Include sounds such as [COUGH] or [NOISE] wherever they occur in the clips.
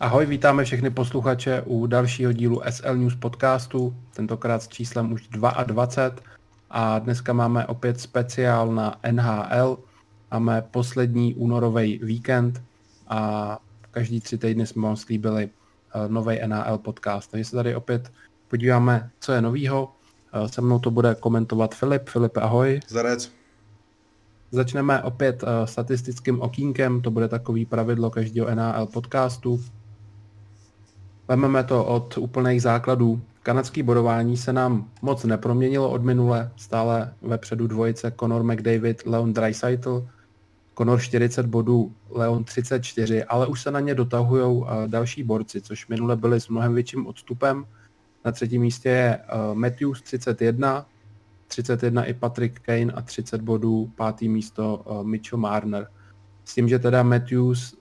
Ahoj, vítáme všechny posluchače u dalšího dílu SL News podcastu, tentokrát s číslem už 22 a dneska máme opět speciál na NHL. Máme poslední únorový víkend a každý tři týdny jsme vám slíbili eh, nový NHL podcast. Takže se tady opět podíváme, co je novýho. Eh, se mnou to bude komentovat Filip. Filip, ahoj. Zarec. Začneme opět uh, statistickým okýnkem, to bude takový pravidlo každého NHL podcastu. Vememe to od úplných základů. Kanadské bodování se nám moc neproměnilo od minule, stále vepředu dvojice Conor McDavid, Leon Dreisaitl, Conor 40 bodů, Leon 34, ale už se na ně dotahují uh, další borci, což minule byli s mnohem větším odstupem. Na třetím místě je uh, Matthews 31, 31 i Patrick Kane a 30 bodů, pátý místo uh, Mitchell Marner. S tím, že teda Matthews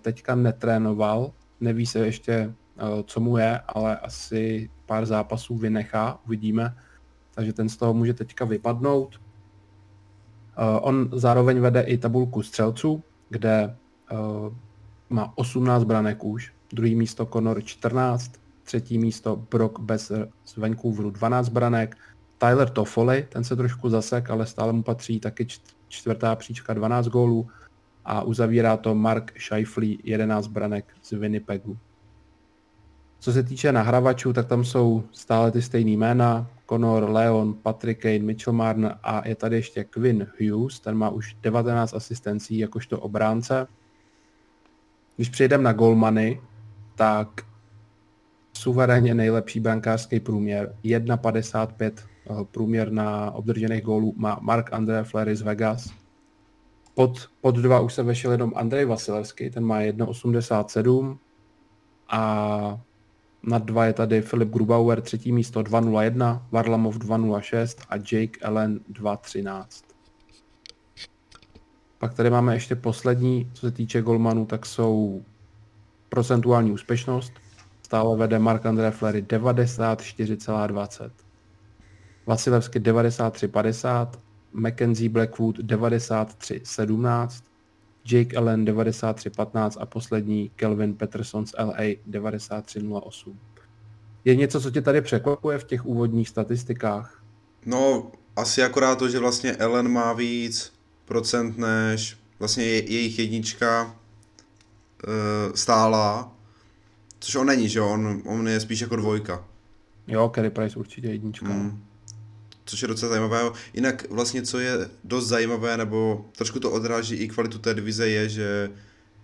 teďka netrénoval, neví se ještě, co mu je, ale asi pár zápasů vynechá, uvidíme. Takže ten z toho může teďka vypadnout. Uh, on zároveň vede i tabulku střelců, kde uh, má 18 branek už. Druhý místo Conor 14, třetí místo Brock Besser z Vancouveru 12 branek, Tyler Toffoli, ten se trošku zasek, ale stále mu patří taky čtvrtá příčka 12 gólů a uzavírá to Mark Scheifele 11 branek z Winnipegu. Co se týče nahravačů, tak tam jsou stále ty stejné jména. Conor, Leon, Patrick Kane, Mitchell Marner a je tady ještě Quinn Hughes, ten má už 19 asistencí jakožto obránce. Když přejdeme na golmany, tak suverénně nejlepší brankářský průměr 1,55 Eh, průměr na obdržených gólů má Mark André Flery z Vegas. Pod, pod dva už se vešel jenom Andrej Vasilevský, ten má 1,87 a na dva je tady Filip Grubauer, třetí místo 2,01, Varlamov 2,06 a Jake Allen 2,13. Pak tady máme ještě poslední, co se týče golmanů, tak jsou procentuální úspěšnost. Stále vede Mark André Flery 94,20. Vasilevsky 93-50, Mackenzie Blackwood 93-17, Jake Allen 93-15 a poslední Kelvin Peterson z LA 93-08. Je něco, co tě tady překvapuje v těch úvodních statistikách? No, asi akorát to, že vlastně Ellen má víc procent než vlastně je, jejich jednička uh, stála, což on není, že on, on je spíš jako dvojka. Jo, Kerry Price určitě jednička. Mm což je docela zajímavé. Jinak vlastně, co je dost zajímavé, nebo trošku to odráží i kvalitu té divize, je, že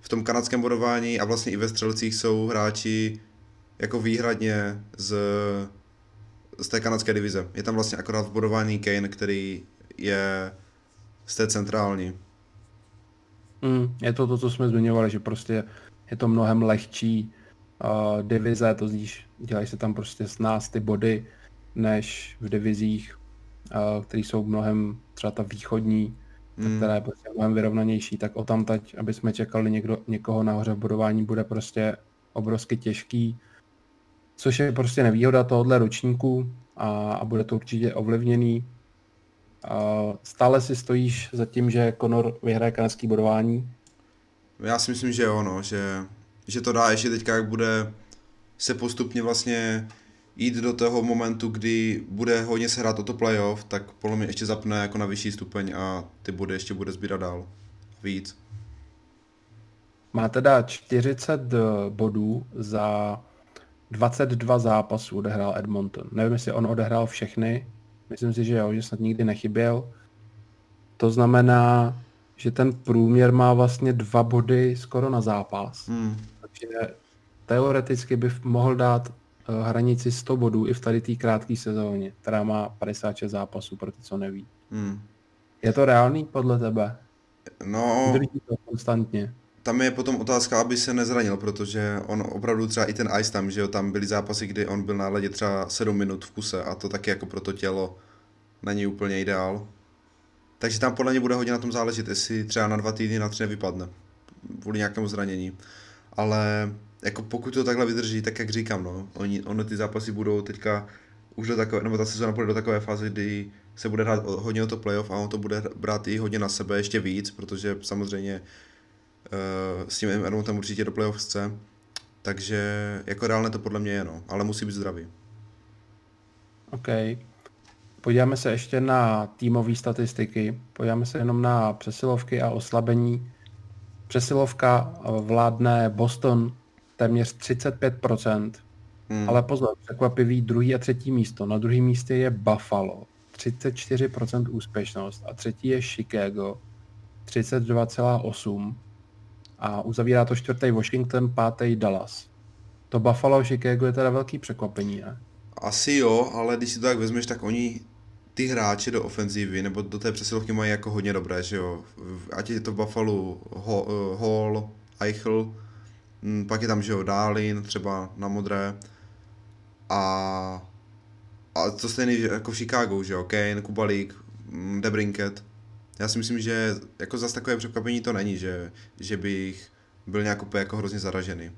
v tom kanadském bodování a vlastně i ve střelcích jsou hráči jako výhradně z, z té kanadské divize. Je tam vlastně akorát v bodování Kane, který je z té centrální. Mm, je to to, co jsme zmiňovali, že prostě je to mnohem lehčí uh, divize, to zníš, dělají se tam prostě s nás ty body, než v divizích které jsou mnohem, třeba ta východní, mm. která je prostě mnohem vyrovnanější, tak o tam teď, aby jsme čekali někdo, někoho nahoře v budování, bude prostě obrovsky těžký, což je prostě nevýhoda tohohle ročníku a, a bude to určitě ovlivněný. A stále si stojíš za tím, že Conor vyhraje kanadský bodování? Já si myslím, že jo, no, že, že to dá ještě teďka, jak bude se postupně vlastně jít do toho momentu, kdy bude hodně se hrát o to playoff, tak podle mě ještě zapne jako na vyšší stupeň a ty body ještě bude sbírat dál. Víc. Má teda 40 eh, bodů za 22 zápasů odehrál Edmonton. Nevím, jestli on odehrál všechny. Myslím si, že jo, že snad nikdy nechyběl. To znamená, že ten průměr má vlastně dva body skoro na zápas. Hmm. Takže teoreticky by mohl dát hranici 100 bodů i v tady té krátké sezóně, která má 56 zápasů, pro ty, co neví. Hmm. Je to reálný podle tebe? No, Drží to konstantně. Tam je potom otázka, aby se nezranil, protože on opravdu třeba i ten ice tam, že jo, tam byly zápasy, kdy on byl na ledě třeba 7 minut v kuse a to taky jako pro to tělo není úplně ideál. Takže tam podle mě bude hodně na tom záležet, jestli třeba na dva týdny na tři nevypadne kvůli nějakému zranění. Ale jako pokud to takhle vydrží, tak jak říkám, no, oni, ono ty zápasy budou teďka už do takové, nebo ta sezóna bude do takové fáze, kdy se bude hrát hodně o to playoff a on to bude brát i hodně na sebe ještě víc, protože samozřejmě uh, s tím Edmontem určitě do playoff chce. Takže jako reálně to podle mě je, no. Ale musí být zdravý. OK. Podíváme se ještě na týmové statistiky. Podíváme se jenom na přesilovky a oslabení. Přesilovka vládne Boston téměř 35%. Hmm. Ale pozor, překvapivý druhý a třetí místo. Na druhém místě je Buffalo, 34% úspěšnost a třetí je Chicago, 32,8 a uzavírá to čtvrtý Washington, pátý Dallas. To Buffalo Chicago je teda velký překvapení, ne? Asi jo, ale když si to tak vezmeš, tak oni ty hráče do ofenzívy nebo do té přesilovky mají jako hodně dobré, že jo. Ať je to Buffalo Hall, Eichel, pak je tam, že jo, Dálin třeba na modré a a to stejný jako v Chicago, že jo, Kane, Kubalík, hm, Debrinket. Já si myslím, že jako zase takové překvapení to není, že, že bych byl nějak úplně jako hrozně zaražený.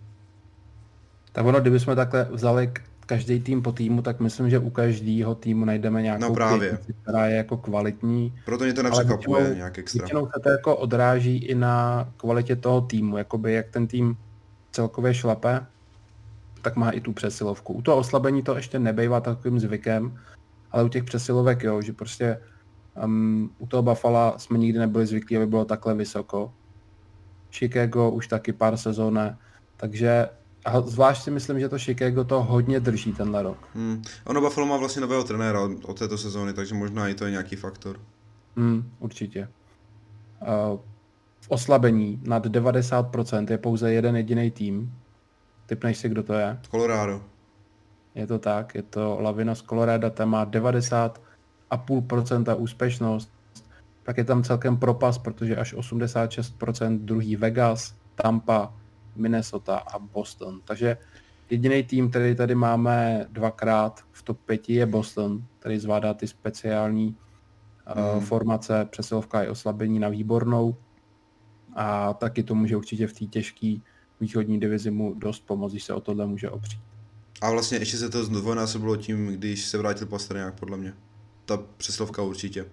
Tak ono, kdybychom takhle vzali každý tým po týmu, tak myslím, že u každého týmu najdeme nějakou no právě. Pětnici, která je jako kvalitní. Proto mě to nepřekvapuje nějak extra. Většinou se to jako odráží i na kvalitě toho týmu, jakoby jak ten tým celkově šlape, tak má i tu přesilovku. U toho oslabení to ještě nebejvá takovým zvykem, ale u těch přesilovek jo, že prostě um, u toho Buffalo jsme nikdy nebyli zvyklí, aby bylo takhle vysoko. Chicago už taky pár sezóne, takže a zvlášť si myslím, že to Chicago to hodně drží tenhle rok. Hmm. Ono Buffalo má vlastně nového trenéra od této sezóny, takže možná i to je nějaký faktor. Hmm, určitě. Uh, oslabení nad 90% je pouze jeden jediný tým. Typneš si, kdo to je? Colorado. Je to tak, je to Lavina z Colorado, ta má 90,5% úspěšnost. Pak je tam celkem propas, protože až 86% druhý Vegas, Tampa, Minnesota a Boston. Takže jediný tým, který tady máme dvakrát v top 5 je Boston, který zvládá ty speciální mm. uh, formace, přesilovka i oslabení na výbornou. A taky to může určitě v té těžké východní divizi mu dost pomoct, když se o tohle může opřít. A vlastně ještě se to zdvojnásobilo tím, když se vrátil Pastrňák, podle mě. Ta přeslovka určitě.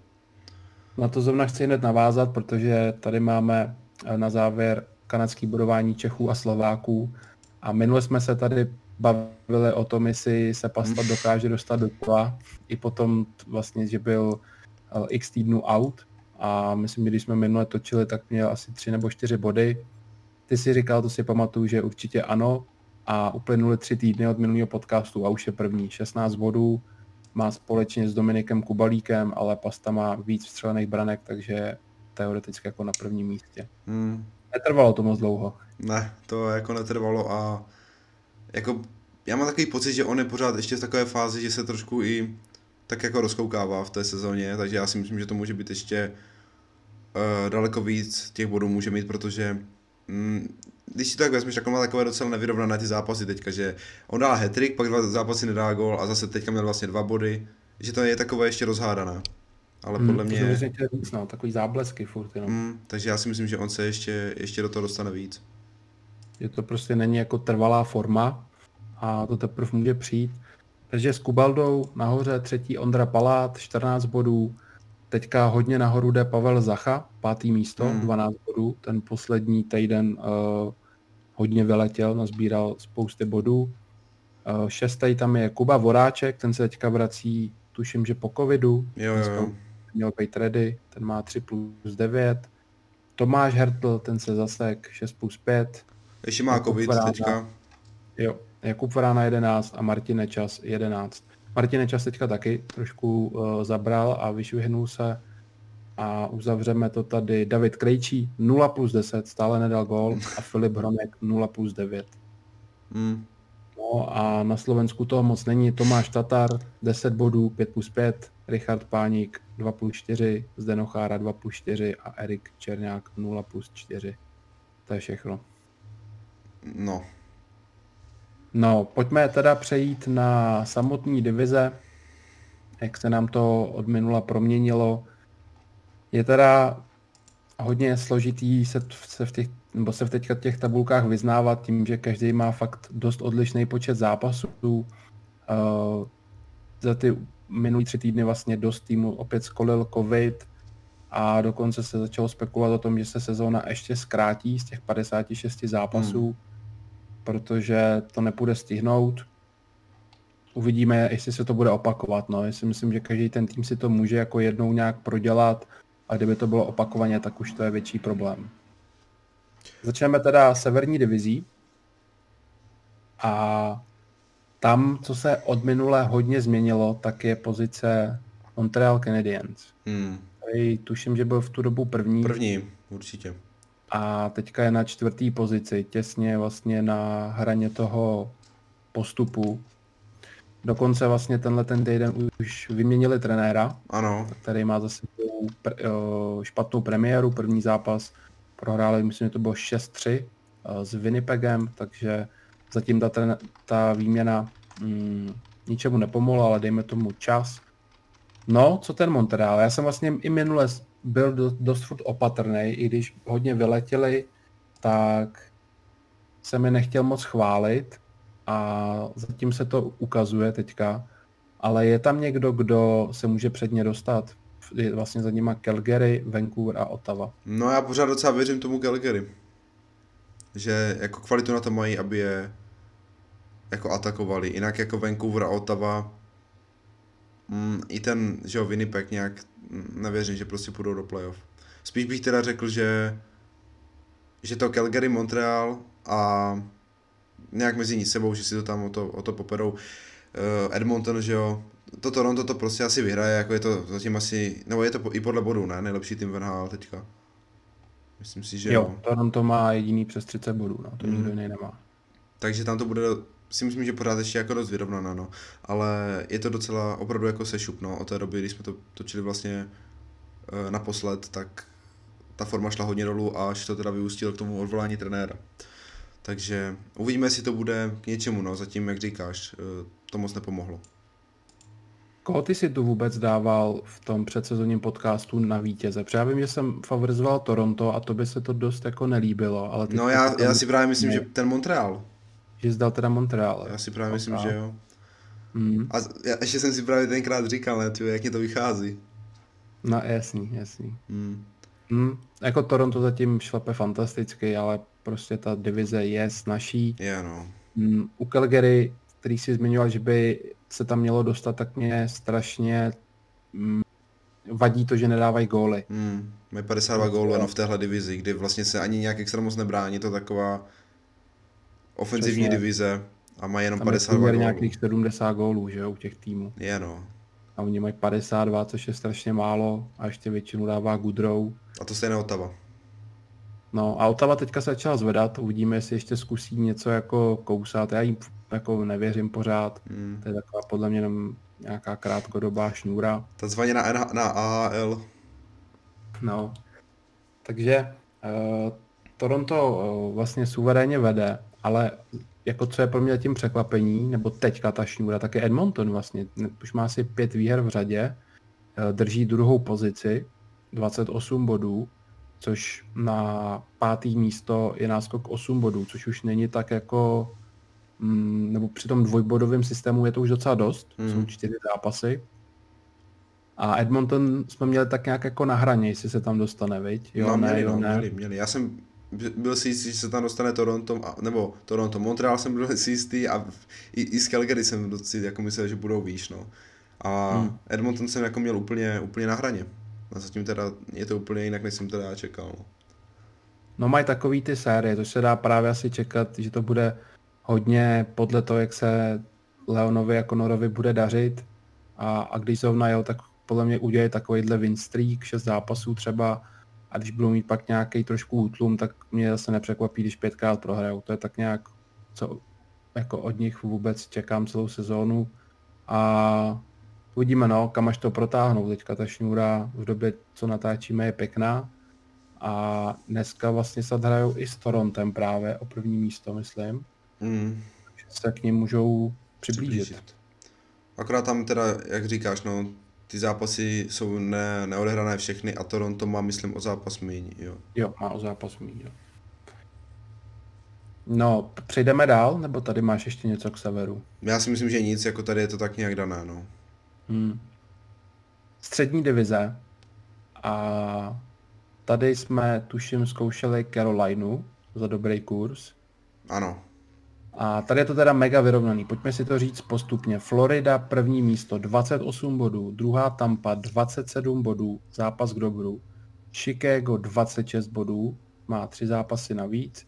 Na to zrovna chci hned navázat, protože tady máme eh, na závěr kanadský budování Čechů a Slováků. A minule jsme se tady bavili o tom, jestli se Pasta dokáže dostat do kola. I potom vlastně, že byl eh, x týdnů out. A myslím, že když jsme minule točili, tak měl asi tři nebo čtyři body. Ty si říkal, to si pamatuju, že určitě ano. A uplynuly tři týdny od minulého podcastu a už je první. 16 bodů má společně s Dominikem Kubalíkem, ale Pasta má víc vstřelených branek, takže teoreticky jako na prvním místě. Hmm. Netrvalo to moc dlouho. Ne, to jako netrvalo a jako já mám takový pocit, že on je pořád ještě v takové fázi, že se trošku i tak jako rozkoukává v té sezóně, takže já si myslím, že to může být ještě uh, daleko víc těch bodů může mít, protože mm, když si to tak vezmeš, tak on má takové docela nevyrovnané ty zápasy teďka, že on dá hetrik, pak dva zápasy nedá gol a zase teďka měl vlastně dva body, že to je takové ještě rozhádané. Ale hmm, podle mě... To víc, no, takový záblesky furt jenom. Hmm, takže já si myslím, že on se ještě, ještě do toho dostane víc. Je to prostě není jako trvalá forma a to teprve může přijít. Takže s Kubaldou nahoře třetí Ondra Palát, 14 bodů. Teďka hodně nahoru jde Pavel Zacha, pátý místo, hmm. 12 bodů. Ten poslední týden uh, hodně vyletěl, nazbíral spousty bodů. Uh, šestý tam je Kuba Voráček, ten se teďka vrací, tuším, že po covidu. Jo, jo, jo měl být ready, ten má 3 plus 9. Tomáš Hertl, ten se zasek 6 plus 5. Ještě má Jakub covid Varána, teďka. Jo, Jakub Varána 11 a Martin Nečas 11. Martin Nečas teďka taky trošku uh, zabral a vyšvihnul se a uzavřeme to tady David Krejčí 0 plus 10, stále nedal gól a Filip Hromek 0 plus 9. Hmm. No a na Slovensku toho moc není. Tomáš Tatar 10 bodů, 5 plus 5, Richard Páník 2 plus 4, Zdenochára 2 plus 4 a Erik Černák 0 plus 4. To je všechno. No. No, pojďme teda přejít na samotní divize, jak se nám to od minula proměnilo. Je teda hodně složitý se, se v těch, nebo se v teďka těch tabulkách vyznávat tím, že každý má fakt dost odlišný počet zápasů. Uh, za ty minulý tři týdny vlastně dost týmu opět skolil covid a dokonce se začalo spekulovat o tom, že se sezóna ještě zkrátí z těch 56 zápasů. Hmm. Protože to nepůjde stihnout. Uvidíme, jestli se to bude opakovat. No. Já si myslím, že každý ten tým si to může jako jednou nějak prodělat a kdyby to bylo opakovaně, tak už to je větší problém. Začneme teda severní divizí. A tam, co se od minulé hodně změnilo, tak je pozice Montreal Canadiens. Hmm. Tuším, že byl v tu dobu první. První, určitě. A teďka je na čtvrtý pozici, těsně vlastně na hraně toho postupu. Dokonce vlastně tenhle ten týden už vyměnili trenéra, Ano, který má zase špatnou premiéru, první zápas prohráli, myslím, že to bylo 6-3 eh, s Winnipegem, takže zatím ta, tren- ta výměna mm, ničemu nepomohla, ale dejme tomu čas. No, co ten Montreal? Já jsem vlastně i minule byl do, dost furt opatrný, i když hodně vyletěli, tak jsem je nechtěl moc chválit a zatím se to ukazuje teďka, ale je tam někdo, kdo se může předně dostat? Je vlastně za nima Calgary, Vancouver a Ottawa. no já pořád docela věřím tomu Calgary. Že jako kvalitu na to mají, aby je jako atakovali. Jinak jako Vancouver a Ottawa mm, i ten, že jo, Winnipeg nějak nevěřím, že prostě půjdou do playoff. Spíš bych teda řekl, že že to Calgary, Montreal a nějak mezi ní sebou, že si to tam o to, o to poperou. Uh, Edmonton, že jo, to Toronto to prostě asi vyhraje, jako je to zatím asi, nebo je to po, i podle bodů, ne, nejlepší tým v NHL teďka. Myslím si, že Jo, Toronto má jediný přes 30 bodů, no, to Mhm. nikdo jiný nemá. Takže tam to bude, si myslím, že pořád ještě jako dost vyrovnané, no. Ale je to docela opravdu jako sešup, no. Od té doby, když jsme to točili vlastně e, naposled, tak ta forma šla hodně dolů a až to teda vyústilo k tomu odvolání trenéra. Takže uvidíme, jestli to bude k něčemu, no. Zatím, jak říkáš, e, to moc nepomohlo. Koho ty si tu vůbec dával v tom předsezonním podcastu na vítěze? Protože já vím, že jsem favorizoval Toronto a to by se to dost jako nelíbilo, ale ty No já, tam- já si právě myslím, ne, že ten Montreal, že jsi dal teda Montreal. já si právě myslím, že jo. Mm. A já, ještě jsem si právě tenkrát říkal, ne, tyjo, jak mě to vychází. No jasný, jasný. Hmm. Mm. Jako Toronto zatím šlape fantasticky, ale prostě ta divize je snažší. Je, no. Mm, u Calgary, který si zmiňoval, že by se tam mělo dostat, tak mě strašně mm, vadí to, že nedávají góly. Hmm, mají 52 No, gólů jenom v téhle divizi, kdy vlastně se ani nějak extra moc nebrání, to taková ofenzivní Přesně. divize a mají jenom Tam je 52 průměr gólů. nějakých 70 gólů, že jo, u těch týmů. Je no. A oni mají 52, což je strašně málo a ještě většinu dává Gudrou. A to stejné Otava. No a Otava teďka se začala zvedat, uvidíme, jestli ještě zkusí něco jako kousat. Já jim jako nevěřím pořád, Hmm. to je taková podle mě jenom nějaká krátkodobá šňůra. Ta zvaně na, NH na AHL. No, takže uh, Toronto uh, vlastně suverénně vede, ale jako co je pro mě tím překvapení, nebo teďka ta šňůra, tak je Edmonton vlastně. Už má asi pět výher v řadě, uh, drží druhou pozici, 28 bodů, což na pátý místo je náskok 8 bodů, což už není tak jako, mm, nebo při tom dvojbodovém systému je to už docela dost, Mhm. jsou čtyři zápasy. A Edmonton jsme měli tak nějak jako na hraně, jestli se tam dostane, viď? Jo, no, ne, měli, jo, no, ne. měli, měli. Já jsem byl si jistý, že se tam dostane Toronto, nebo Toronto, Montreal jsem byl si jistý a i, i z Calgary jsem si jako myslel, že budou výš, no. A Hmm. Edmonton jsem jako měl úplně, úplně na hraně. A zatím teda je to úplně jinak, než jsem teda čekal. No. No mají takový ty série, to se dá právě asi čekat, že to bude hodně podle toho, jak se Leonovi a Conorovi bude dařit. A, a když zrovna jel, tak podle mě udělají takovýhle win streak, 6 zápasů třeba. A když budou mít pak nějaký trošku útlum, tak mě zase nepřekvapí, když pětkrát prohrajou. To je tak nějak, co jako od nich vůbec čekám celou sezónu. A uvidíme, no, kam až to protáhnou. Teďka ta šňůra v době, co natáčíme, je pěkná. A dneska vlastně snad hrajou i s Torontem právě o první místo, myslím. Mm. Že se k ním můžou přiblížit. Akorát tam teda, jak říkáš, no, ty zápasy jsou ne, neodehrané všechny a Toronto má, myslím, o zápas míň, jo. Jo, má o zápas míň, jo. No, přejdeme dál, nebo tady máš ještě něco k severu? Já si myslím, že nic, jako tady je to tak nějak dané, no. Hmm. Střední divize. A tady jsme, tuším, zkoušeli Carolinu za dobrý kurz. Ano. A tady je to teda mega vyrovnaný. Pojďme si to říct postupně. Florida první místo 28 bodů, druhá Tampa 27 bodů, zápas k dobru. Chicago 26 bodů, má tři zápasy navíc.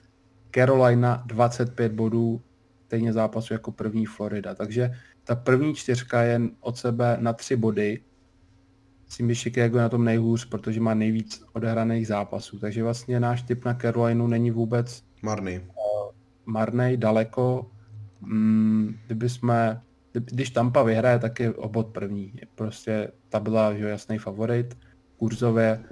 Carolina 25 bodů, stejně zápasu jako první Florida. Takže ta první čtyřka je od sebe na tři body. Myslím, že Chicago je na tom nejhůř, protože má nejvíc odehraných zápasů. Takže vlastně náš typ na Carolinu není vůbec Marný. Marnej, daleko. Mm, kdyby jsme, když Tampa vyhraje, tak je obod první. Je prostě ta byla jo, jasný favorit kurzově,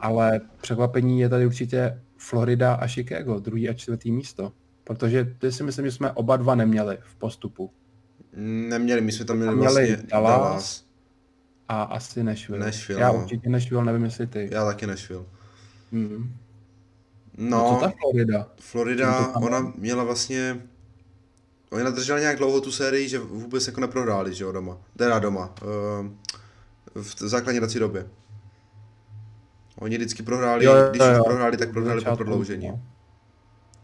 ale překvapení je tady určitě Florida a Chicago, druhý a čtvrtý místo. Protože ty si myslím, že jsme oba dva neměli v postupu. Neměli, my jsme tam měli, Měli vlastně Dallas. Dallas. A asi Nashville. Nashville, Já no. určitě Nashville, nevím jestli ty. Já taky Nashville. Hmm. No, No, co ta Florida? Florida, ona měla vlastně... Oni nadrželi nějak dlouho tu sérii, že vůbec jako neprohráli, že jo, doma. Teda doma. Uh, v základní dací době. Oni vždycky prohráli, Jo, jo, když už jo. prohráli, tak prohráli po prodloužení. no.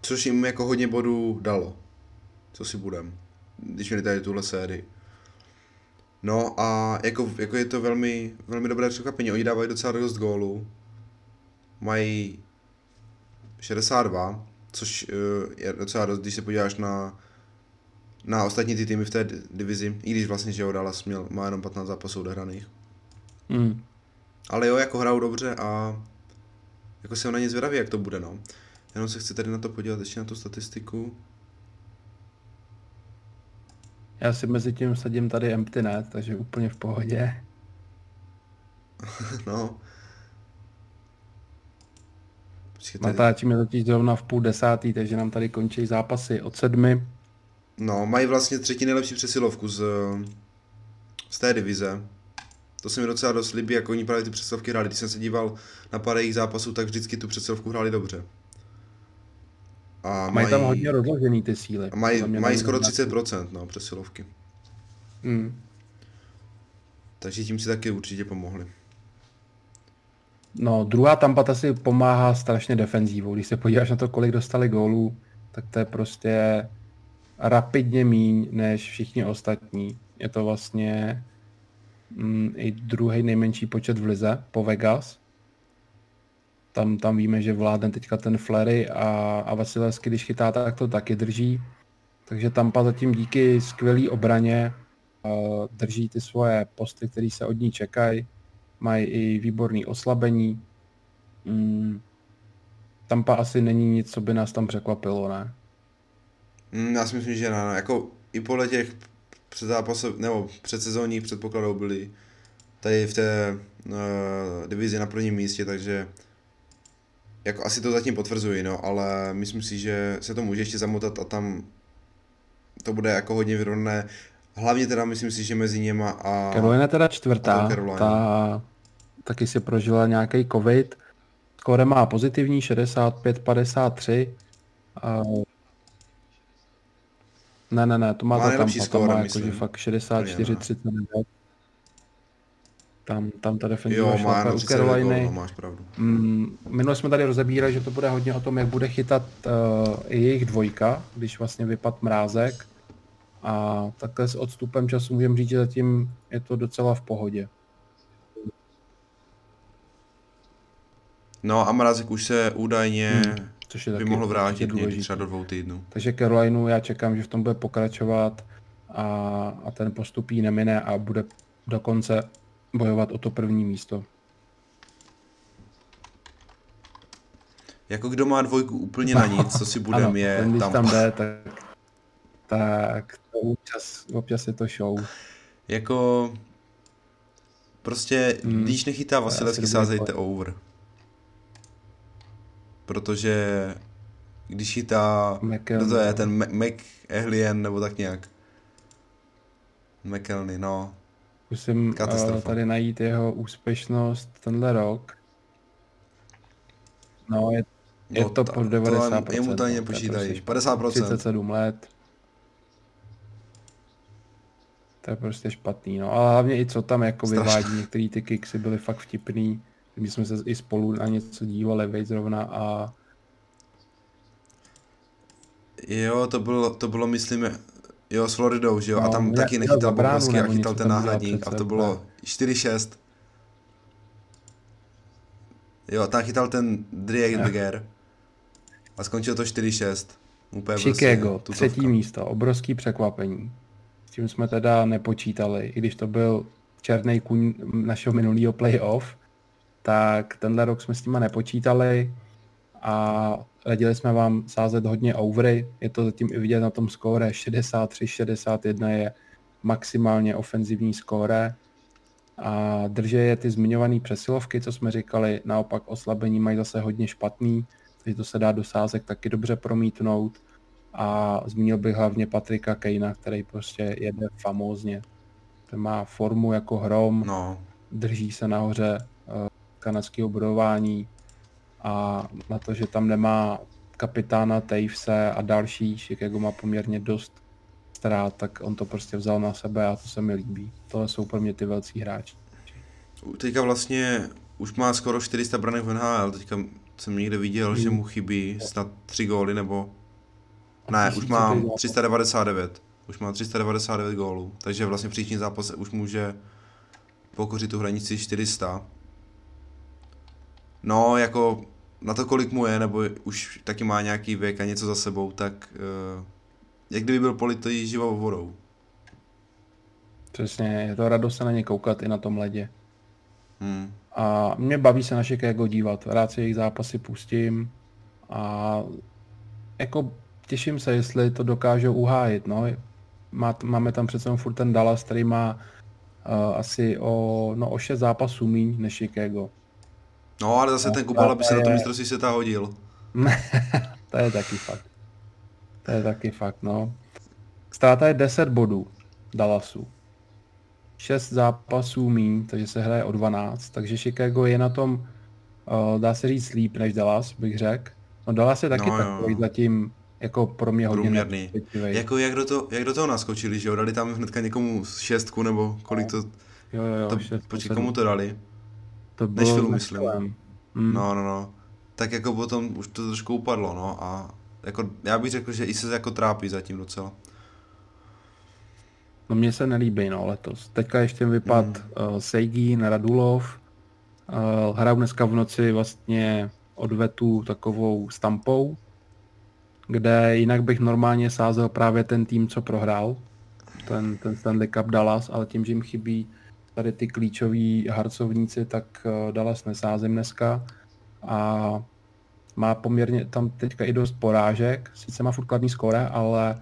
Což jim jako hodně bodů dalo. Co si budem. Když měli tady tuhle sérii. No a jako, jako je to velmi, velmi dobré překvapení. Oni dávají docela dost gólů. Mají 62, což eh, je docela dost, když se podíváš na, na ostatní ty týmy v té di- divizi. I když vlastně, že jo, Dallas měl, má jenom 15 zápasů odehraných. Hmm. Ale jo, jako hrajou dobře a jako jsem na ně zvědavý, jak to bude, no. Jenom se chci tady na to podívat, ještě na tu statistiku. Já si mezi tím sadím tady empty net, takže úplně v pohodě. [LAUGHS] no. Tady. Natáčíme totiž zrovna v půl desátý, takže nám tady končí zápasy od sedmi. No, mají vlastně třetí nejlepší přesilovku z, z té divize. To se mi docela dost líbí, jak oni právě ty přesilovky hráli. Když jsem se díval na pár jejich zápasů, tak vždycky tu přesilovku hráli dobře. A Mají tam hodně rozložený ty síly. a mají, mají skoro nějaký- 30% no, přesilovky. Hmm. Takže tím si taky určitě pomohli. No, druhá Tampa ta si pomáhá strašně defenzívou. Když se podíváš na to, kolik dostali gólů, tak to je prostě rapidně míň než všichni ostatní. Je to vlastně mm, i druhý nejmenší počet v lize po Vegas. Tam, tam víme, že vládne teďka ten Flery a, a Vasilevsky, když chytá, tak to taky drží. Takže Tampa zatím díky skvělé obraně uh, drží ty svoje posty, které se od ní čekají. Mají i výborný oslabení. Mm, Tampa asi není nic, co by nás tam překvapilo, ne? Mm, já si myslím, že ne, ne. Jako i podle těch předzápasov, nebo předsezónních předpokladů byli tady v té uh, divizi na prvním místě, takže jako asi to zatím potvrzuji, no, ale myslím si, že se to může ještě zamotat a tam to bude jako hodně vyrovnané. Hlavně teda myslím si, že mezi něma a... Carolina je teda čtvrtá, to ta taky si prožila nějaký covid. Skóre má pozitivní 65-53. A... Ne, ne, ne, to má, Má Tampa, tam skóre, má jakože fakt 64-39. Tam, tam ta defenziva Jo, má u 39 gólů, Caroliny. no, máš pravdu. Mm, minule jsme tady rozebírali, že to bude hodně o tom, jak bude chytat uh, i jejich dvojka, když vlastně vypad mrázek. A takhle s odstupem času můžeme říct, že zatím je to docela v pohodě. No a Mrazek už se údajně Hmm, Což je by mohl vrátit někdy třeba do dvou týdnů. Takže Carolinu já čekám, že v tom bude pokračovat a, a ten postup jí nemine a bude dokonce bojovat o to první místo. Jako kdo má dvojku úplně na nic, co si budem, ano, je tam. tam jde, tak, tak to občas, občas je to show. Jako... Prostě, Hmm, když nechytá asi Vasilevský, sázejte over. Protože když chytá, kdo to je, no. ten Mac- McEhlien nebo tak nějak. McElney, no. Zkusím Katastrofa. uh, tady najít jeho úspěšnost tenhle rok. No, je, je no to pod 90%. To jemu to ani no, nepočítají. To je 50%. prostě 37 let. To je prostě špatný, no. Ale hlavně i co tam jako Strašný. vyvádí, některý ty kicksy byly fakt vtipný. My jsme se i spolu na něco dívali, veď zrovna a Jo, to bylo, to bylo myslím, jo, s Floridou, že jo, No, a tam měl- taky nechytal Bobrovský a chytal ten náhradník a to bylo 4-6. Jo, a tam chytal ten Driedger a skončilo to 4-6. Úplně Chicago, prostě třetí tutovka. místo, obrovský překvapení. Tím jsme teda nepočítali, i když to byl černý kůň našeho minulého playoff, tak tenhle rok jsme s nima nepočítali a radili jsme vám sázet hodně overy. Je to zatím i vidět na tom skóre 63-61 je maximálně ofenzivní skóre a drží je ty zmiňované přesilovky, co jsme říkali, naopak oslabení mají zase hodně špatný, takže to se dá do sázek taky dobře promítnout a zmínil bych hlavně Patrika Kejna, který prostě jede famózně. Ten má formu jako hrom, No, drží se nahoře uh, kanadského budování a na to, že tam nemá kapitána Tavese a další, Chicago má poměrně dost ztrát, tak on to prostě vzal na sebe a to se mi líbí. Tohle jsou pro mě ty velcí hráči. teďka vlastně už má skoro 400 branek v NHL, teďka jsem někde viděl, že Hmm. mu chybí snad 3 góly nebo... Ne, už má zápas. 399. Už má 399 gólů, takže vlastně v příštím zápase už může pokořit tu hranici 400. No, jako na to, kolik mu je, nebo už taky má nějaký věk a něco za sebou, tak uh, jak kdyby byl politý živou vodou. Přesně, je to radost se na ně koukat i na tom ledě. Hmm. A mě baví se na Chicago dívat. Rád si jejich zápasy pustím a jako těším se, jestli to dokážou uhájit. No. Má, máme tam přece jenom furt ten Dallas, který má uh, asi o, no, o 6 zápasů míň než Chicago. No, ale zase No, ten Kubala by se na to je- mistrovství světa hodil. [LAUGHS] to je taky fakt. To je taky fakt, no. Ztráta je 10 bodů Dallasu. 6 zápasů míň, takže se hraje o 12, takže Chicago je na tom, uh, dá se říct, líp než Dallas, bych řekl. No Dallas je taky No, takový jo. zatím jako pro mě hodně Průměrný. Jako jak do, to, jak do toho naskočili, že jo? Dali tam hnedka někomu šestku, nebo kolik to, Jo, jo, jo, to šest, počkej, komu to dali? to bylo Nashvilleu, s myslím. Nashvillem. Mm. No, no, no. Tak jako potom už to trošku upadlo, no a jako já bych řekl, že i se jako trápí zatím docela. No mně se nelíbí, no, letos. Teďka ještě vypad mm. uh, Seigin, Radulov. Uh, hrál dneska v noci vlastně odvetu takovou stampou, kde jinak bych normálně sázel právě ten tým, co prohrál. Ten, ten Stanley Cup Dallas, ale tím, že jim chybí tady ty klíčoví harcovníci, tak uh, Dallas nesázím dneska. A má poměrně tam teďka i dost porážek, sice má furt kladný skóre, ale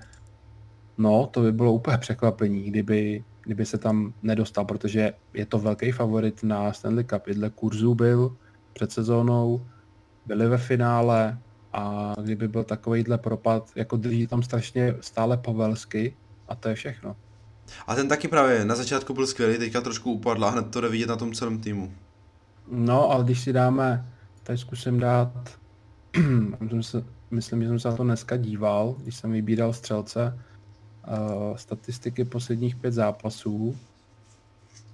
No, to by bylo úplně překvapení, kdyby, kdyby se tam nedostal, protože je to velký favorit na Stanley Cup. I dle kurzu byl před sezónou, byli ve finále a kdyby byl takovýhle propad, jako drží tam strašně stále Pavelsky a to je všechno. A ten taky právě na začátku byl skvělý, teďka trošku upadl a hned to jde vidět na tom celém týmu. No, ale když si dáme, tady zkusím dát, [CLEARS THROAT] myslím, že jsem se na to dneska díval, když jsem vybíral střelce, uh, statistiky posledních pět zápasů,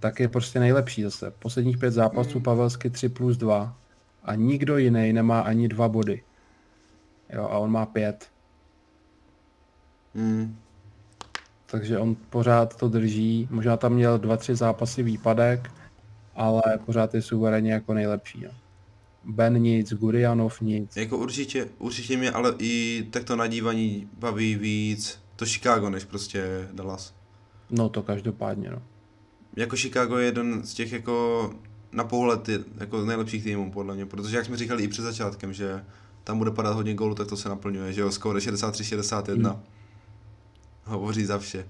tak je prostě nejlepší zase. Posledních pět zápasů Pavelsky 3 plus 2 a nikdo jiný nemá ani dva body. Jo, a on má pět. Hmm. Takže on pořád to drží. Možná tam měl dva, tři zápasy výpadek, ale pořád je suverénně jako nejlepší. Jo. Ben nic, Gurianov nic. Jako určitě, určitě mě ale i takto nadívaní baví víc to Chicago, než prostě Dallas. No to každopádně, no. Jako Chicago je jeden z těch jako na pohled jako nejlepších týmů podle mě, protože jak jsme říkali i před začátkem, že tam bude padat hodně gólů, tak to se naplňuje, že jo, skóre 63-61. Hmm. Hovoří za vše.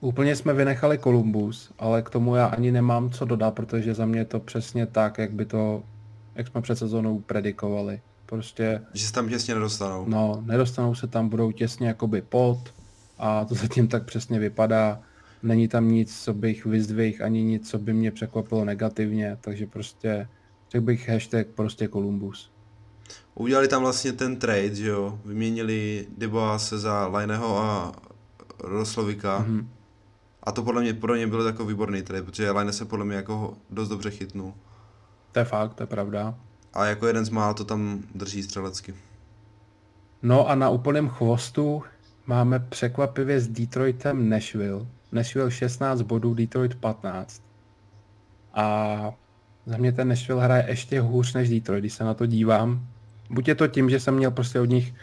Úplně jsme vynechali Columbus, ale k tomu já ani nemám co dodat, protože za mě je to přesně tak, jak by to, jak jsme před sezónou predikovali. Prostě, Že se tam těsně nedostanou. no, nedostanou se tam, budou těsně jakoby pod a to zatím tak přesně vypadá. Není tam nic, co bych vyzdvihl, ani nic, co by mě překvapilo negativně, takže prostě, řekl bych hashtag prostě Columbus. Udělali tam vlastně ten trade, že jo, vyměnili Deboase za Lajneho a Roslovika. Mm-hmm. Mhm. A to podle mě, pro mě byl jako výborný trade, protože Line se podle mě jako dost dobře chytnul. To je fakt, to je pravda. A jako jeden z mála to tam drží střelecky. No a na úplném chvostu máme překvapivě s Detroitem Nashville. Nashville 16 bodů, Detroit 15. A za mě ten Nashville hraje ještě hůř než Detroit, když se na to dívám. Buď je to tím, že jsem měl prostě od nich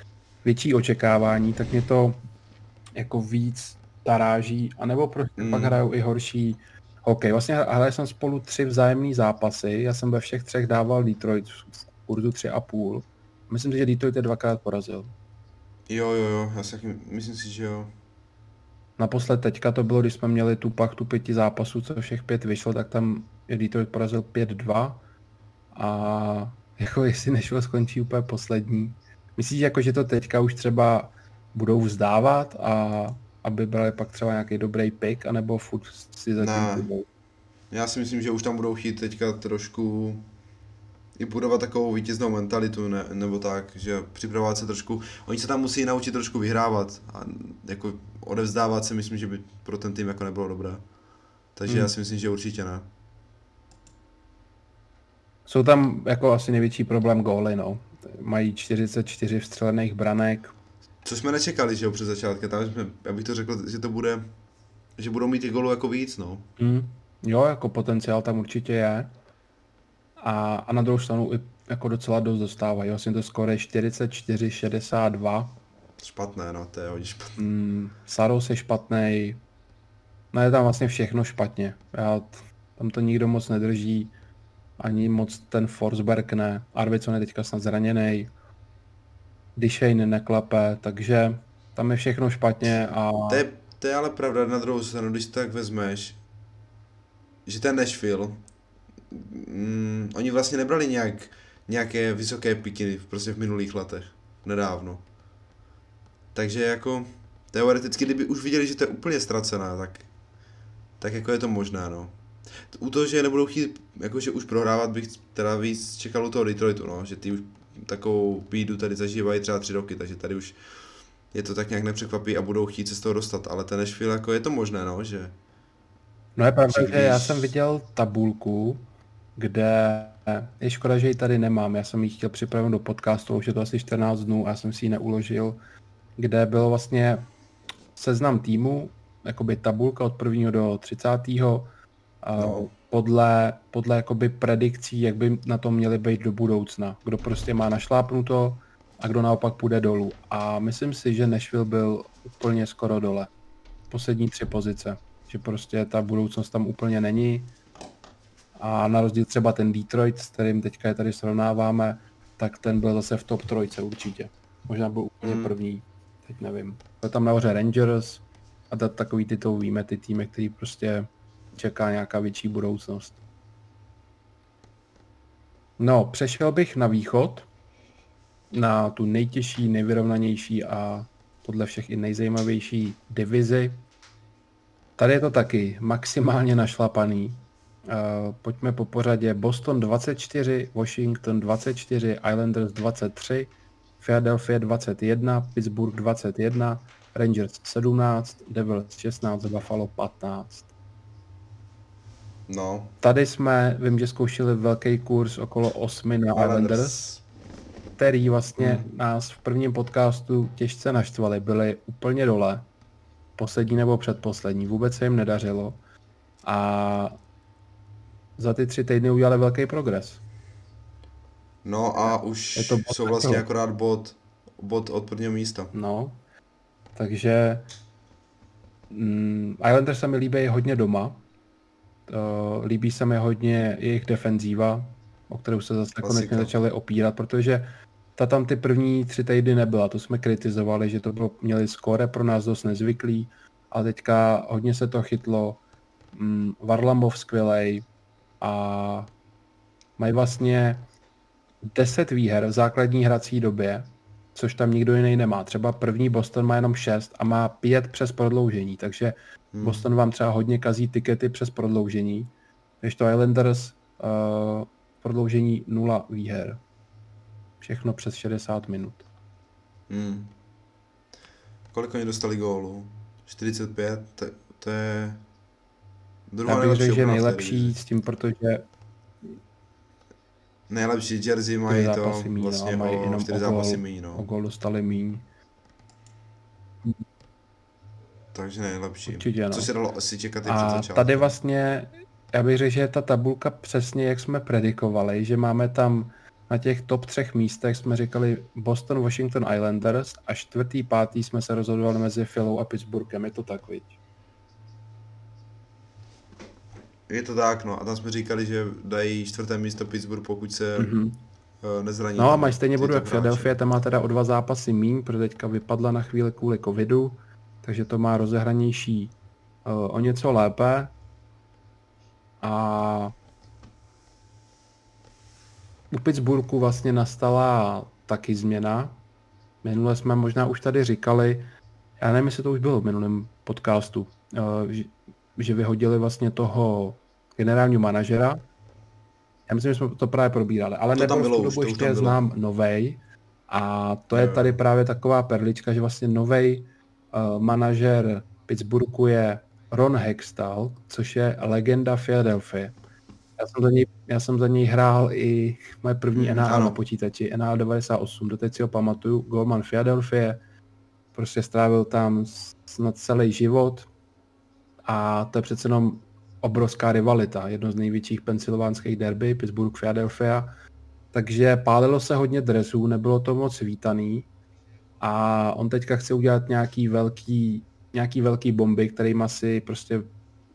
větší očekávání, tak mě to jako víc taráží, anebo prostě mm. pak hrajou i horší hokej. Vlastně hráli jsem spolu tři vzájemné zápasy, já jsem ve všech třech dával Detroit v kurzu tři a půl. Myslím si, že Detroit je dvakrát porazil. Jo, jo, jo, já si myslím si, že jo. Naposled teďka to bylo, když jsme měli tu tu pěti zápasů, co všech pět vyšlo, tak tam Detroit porazil 5-2 a jako jestli nešlo skončí úplně poslední. Myslíš, jako, že to teďka už třeba budou vzdávat a aby brali pak třeba nějaký dobrý pick, anebo furt si zatím ne. Já si myslím, že už tam budou chtít teďka trošku i budovat takovou vítěznou mentalitu, ne, nebo tak, že připravovat se trošku, oni se tam musí naučit trošku vyhrávat a jako odevzdávat si myslím, že by pro ten tým jako nebylo dobré. Takže hmm. já si myslím, že určitě ne. Jsou tam jako asi největší problém góly, no. Mají 44 vstřelených branek. Co jsme nečekali, že jo, před začátkem. Tam jsme, já bych to řekl, že to bude, že budou mít těch gólů jako víc, no. Hmm. Jo, jako potenciál tam určitě je. A, a na druhou stranu i jako docela dost dostávají. Vlastně to skoro 44-62. Špatné, no, to je hodně špatné. Mm, Saros je špatný. No je tam vlastně všechno špatně. Já, tam to nikdo moc nedrží. Ani moc ten Forsberg ne. Arvidsson je teďka snad zraněný. Dishane neklape, takže tam je všechno špatně a... To je, to je ale pravda na druhou stranu, když tak vezmeš, že ten Nashville mm, oni vlastně nebrali nějak, nějaké vysoké piky prostě v minulých letech, nedávno. Takže jako teoreticky, kdyby už viděli, že to je úplně ztracená, tak, tak jako je to možné, no. U toho, že nebudou chtít, jakože už prohrávat, bych teda víc čekal u toho Detroitu, no, že ty už takovou bídu tady zažívají třeba tři roky, takže tady už je to tak nějak nepřekvapí a budou chtít se z toho dostat, ale ten Nashville, jako je to možné, no, že... No je pravda, že, já jsem viděl tabulku, kde je škoda, že ji tady nemám. Já jsem ji chtěl připravit do podcastu, už je to asi 14 dnů a já jsem si ji neuložil, kde bylo vlastně seznam týmu, jakoby tabulka od 1. do 30. No. podle, podle jakoby predikcí, jak by na to měli být do budoucna. Kdo prostě má našlápnuto a kdo naopak půjde dolů. A myslím si, že Nashville byl úplně skoro dole. Poslední tři pozice. Že prostě ta budoucnost tam úplně není a na rozdíl třeba ten Detroit, s kterým teďka je tady srovnáváme, tak ten byl zase v top trojce určitě. Možná byl úplně hmm. první, teď nevím. Byl tam nahoře Rangers a takový ty to víme, ty týmy, který prostě čeká nějaká větší budoucnost. No, přešel bych na východ, na tu nejtěžší, nejvyrovnanější a podle všech i nejzajímavější divizi. Tady je to taky maximálně našlapaný. Uh, pojďme po pořadě. Boston 24, Washington 24, Islanders 23, Philadelphia 21, Pittsburgh 21, Rangers 17, Devils 16, Buffalo 15. No. Tady jsme, vím, že zkoušeli velký kurz okolo 8 na Islanders, Islanders který vlastně hmm. nás v prvním podcastu těžce naštvali. Byli úplně dole, poslední nebo předposlední, vůbec se jim nedařilo. A za ty tři týdny udělali velký progres. No a už je to jsou vlastně akorát bod, bod od prvního místa. No, takže mm, Islanders se mi líbí hodně doma. Uh, líbí se mi hodně jejich defenzíva, o kterou se zase konečně začali opírat, protože ta tam ty první tři týdny nebyla, to jsme kritizovali, že to bylo, měli skóre pro nás dost nezvyklý, a teďka hodně se to chytlo. Mm, Varlamov skvělej, a mají vlastně 10 výher v základní hrací době, což tam nikdo jiný nemá. Třeba první Boston má jenom 6 a má 5 přes prodloužení, takže hmm. Boston vám třeba hodně kazí tikety přes prodloužení, když to Islanders uh, prodloužení 0 výher. Všechno přes 60 minut. Hmm. Kolik oni dostali gólů? 45? To, to je Druhá Já bych řekl, že nejlepší s tím, protože... Nejlepší jersey mají to míň, vlastně no, mají jenom o gol, míň, no. o gol dostali míň. Takže nejlepší. Určitě, no. Co se dalo asi čekat před A tady vlastně, já bych řekl, že je ta tabulka přesně, jak jsme predikovali, že máme tam na těch top třech místech jsme říkali Boston, Washington Islanders a čtvrtý, pátý jsme se rozhodovali mezi Philou a Pittsburghem, je to tak, viď? Je to tak, no. A tam jsme říkali, že dají čtvrté místo Pittsburgh, pokud se Mhm. mm-hmm. nezraní. No a tam mají stejně top jak. Philadelphia, ta má teda o dva zápasy míň, protože teďka vypadla na chvíli kvůli covidu, takže to má rozehranější uh, o něco lépe. A u Pittsburghu vlastně nastala taky změna. Minule jsme možná už tady říkali, já nevím, jestli to už bylo v minulém podcastu, uh, že, vyhodili vlastně toho generálního manažera. Já myslím, že jsme to právě probírali, ale To nebyl tam v tu dobu ještě znám novej. A to je jo. tady právě taková perlička, že vlastně novej manažer Pittsburghu je Ron Hextall, což je legenda Philadelphia. Já jsem za něj, já jsem za něj hrál i moje první Hmm, NHL na počítači, NHL 98, doteď si ho pamatuju, Golman Philadelphia, prostě strávil tam snad celý život. A to je přece jenom obrovská rivalita, jedno z největších pensylvánských derby, Pittsburgh Philadelphia, takže pálilo se hodně dresů, nebylo to moc vítaný a on teďka chce udělat nějaký velký, nějaký velký bomby, kterým asi prostě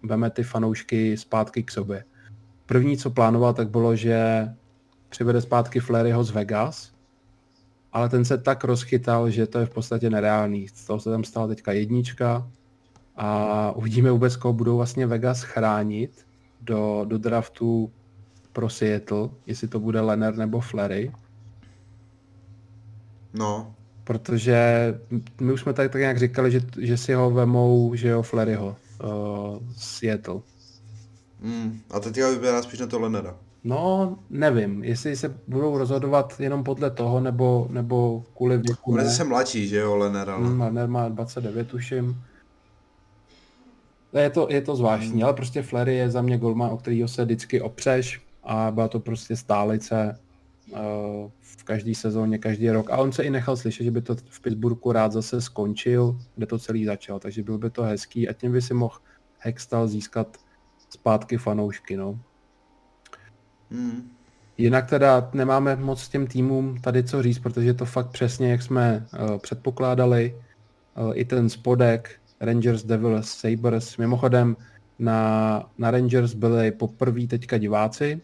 veme ty fanoušky zpátky k sobě. První, co plánoval, tak bylo, že přivede zpátky Fleryho z Vegas, ale ten se tak rozchytal, že to je v podstatě nereálný. Z toho se tam stala teďka jednička a uvidíme vůbec, koho budou vlastně Vegas chránit do, do draftu pro Seattle, jestli to bude Leonard nebo Flery, No, protože my už jsme tak, tak nějak říkali, že, že si ho vemou, že jo, Fleryho uh, Seattle. mm. a teďka vypadá spíš na to Lenera. No, nevím, jestli se budou rozhodovat jenom podle toho, nebo, nebo kvůli věku. On je ne. zase mladší, že jo, Lener, ale... Hmm, Lerner má 29, tuším. Je to, je to zvláštní, Hmm. ale prostě Flery je za mě golman, o kterého se vždycky opřeš a byla to prostě stálice v každé sezóně, každý rok. A on se i nechal slyšet, že by to v Pittsburghu rád zase skončil, kde to celý začal, takže byl by to hezký a tím by si mohl Hextall získat zpátky fanoušky, no. Mm. Jinak teda nemáme moc těm týmům tady co říct, protože to fakt přesně, jak jsme uh, předpokládali. Uh, I ten spodek Rangers, Devils, Sabres. Mimochodem na, na Rangers byli poprvé teďka diváci.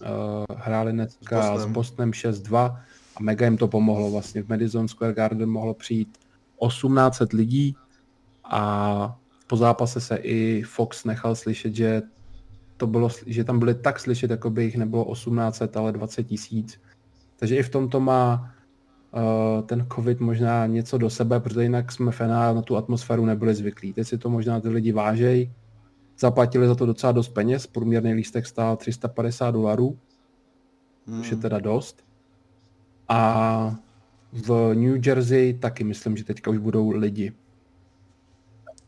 Uh, hráli dneska S Bostonem. Bostonem 6-2 a mega jim to pomohlo. Vlastně v Madison Square Garden mohlo přijít 1800 lidí a po zápase se i Fox nechal slyšet, že to bylo, že tam byly tak slyšet, jako by jich nebylo 1800, ale 20 tisíc. Takže i v tomto má uh, ten covid možná něco do sebe, protože jinak jsme v na tu atmosféru nebyli zvyklí. Teď si to možná ty lidi vážejí. Zaplatili za to docela dost peněz, průměrný lístek stál 350 dolarů, Mm. což je teda dost. A v New Jersey taky myslím, že teďka už budou lidi.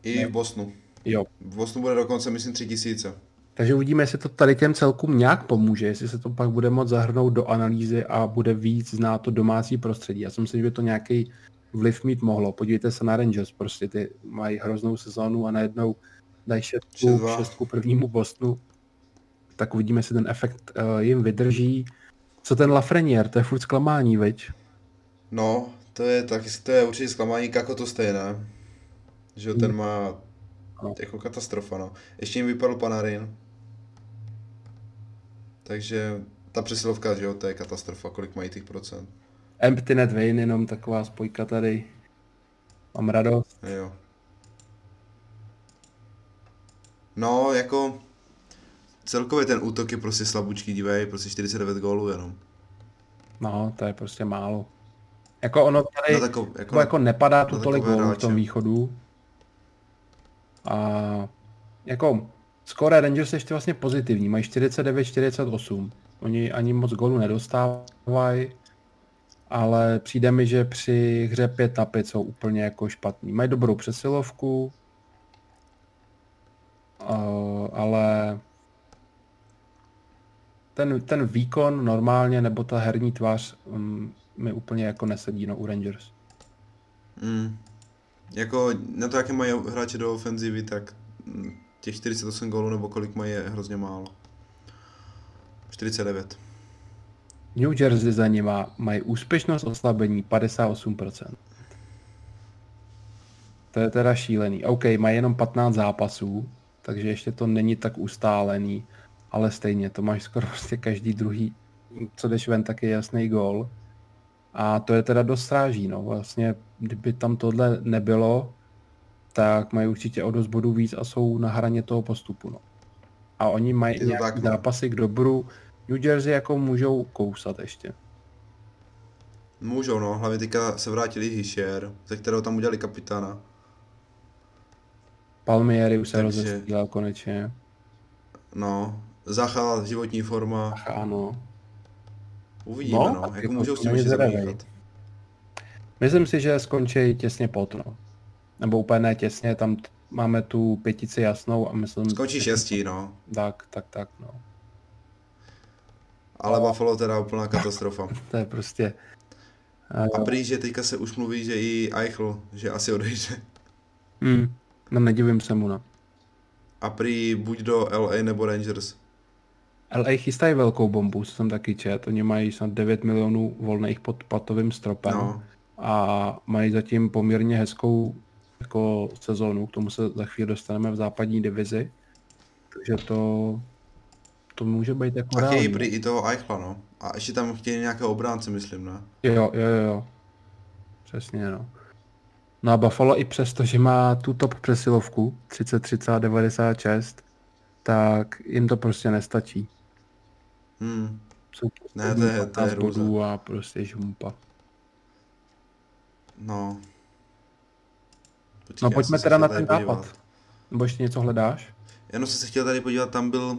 I v Bosnu. Jo, V Bosnu bude dokonce, myslím, tři tisíce. Takže uvidíme, jestli to tady těm celkům nějak pomůže, jestli se to pak bude moct zahrnout do analýzy a bude víc znát to domácí prostředí. Já si myslím, že by to nějaký vliv mít mohlo. Podívejte se na Rangers, prostě ty mají hroznou sezónu a najednou dají šestku, 6-2. šestku prvnímu Bostonu. Tak uvidíme, jestli ten efekt uh, jim vydrží. Co ten Lafreniere, to je furt zklamání, veď? No, to je, tak, to je určitě zklamání, jako to stejné. Že ten má No. jako katastrofa, no. Ještě jim vypadl Panarin. Takže ta přesilovka, že jo, to je katastrofa, kolik mají těch procent. Empty Net Wayne, jenom taková spojka tady. Mám radost. Jo. No, jako celkově ten útok je prostě slaboučký, dívej, prostě 49 gólů jenom. No, to je prostě málo. Jako ono tady... Na takov, Jako, jako, jako nepadá tu tolik gólů v tom východu. A jako skóre Rangers ještě vlastně pozitivní, mají 49-48. Oni ani moc gólů nedostávají, ale přijde mi, že při hře 5 na 5 jsou úplně jako špatní. Mají dobrou přesilovku, uh, ale ten, ten výkon normálně, nebo ta herní tvář um, mi úplně jako nesedí no, u Rangers. Mm. Jako na to, jaké mají hráče do ofenzivy, tak mm, těch 48 gólů nebo kolik mají je hrozně málo. 49. New Jersey za nima mají úspěšnost oslabení 58%. To je teda šílený. OK, mají jenom 15 zápasů, takže ještě to není tak ustálený, ale stejně to máš skoro prostě každý druhý, co jdeš ven, tak je jasný gol. A to je teda dost stráží, no. Vlastně, kdyby tam tohle nebylo, tak mají určitě o dost bodů víc a jsou na hraně toho postupu, no. A oni mají nějaký tak, no. zápasy k dobru. New Jersey jako můžou kousat ještě. Můžou, no. Hlavně teďka se vrátili Hischer, ze kterého tam udělali kapitána. Palmieri už se Takže... rozestřílel konečně. No, Zacha, životní forma. Zacha, ano. Uvidíme, no. no. Jako můžou s tím Myslím si, že skončí těsně pod, no. Nebo úplně ne těsně, tam t- máme tu pětici jasnou a myslím... Skončí šestí, no. Tak, tak, tak, no. Ale Buffalo teda úplná katastrofa. [LAUGHS] to je prostě... A prý, že teďka se už mluví, že i Eichel, že asi odejde. Hmm. No nedivím se mu, no. A prý buď do LA nebo Rangers. LA chystají velkou bombu, co jsem taky čet. Oni mají snad 9 milionů volných pod platovým stropem. No. A mají zatím poměrně hezkou jako sezónu, k tomu se za chvíli dostaneme v západní divizi. Takže to, to může být jako A chtějí prý i toho Eichla, no. A ještě tam chtějí nějaké obránce, myslím, ne? Jo, jo, jo, jo. Přesně, no. No a Buffalo i přesto, že má tu top přesilovku 30, 30, 96, tak jim to prostě nestačí. Hmm. Jsou ne, to je, to je bodů a prostě žumpa. No. Počkej, no pojďme teda na ten západ. Nebo ještě něco hledáš? Jenom jsem se chtěl tady podívat, tam byl,